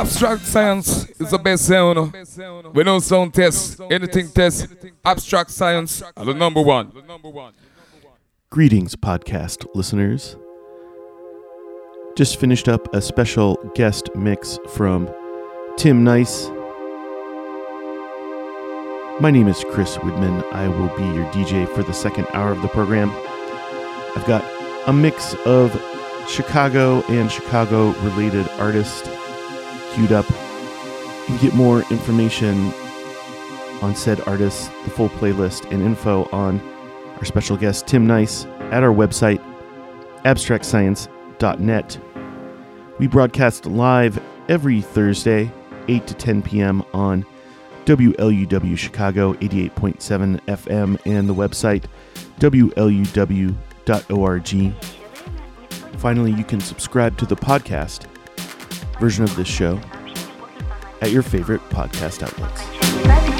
Abstract science is the best sound. We know sound test, anything test. Abstract science are the number one. Greetings, podcast listeners. Just finished up a special guest mix from Tim Nice. My name is Chris Widman. I will be your DJ for the second hour of the program. I've got a mix of Chicago and Chicago related artists queued up. Can get more information on said artists, the full playlist, and info on our special guest, Tim Nice, at our website, abstractscience.net. We broadcast live every Thursday, 8 to 10 p.m. on WLUW Chicago 88.7 FM and the website WLUW.org. Finally, you can subscribe to the podcast version of this show at your favorite podcast outlets.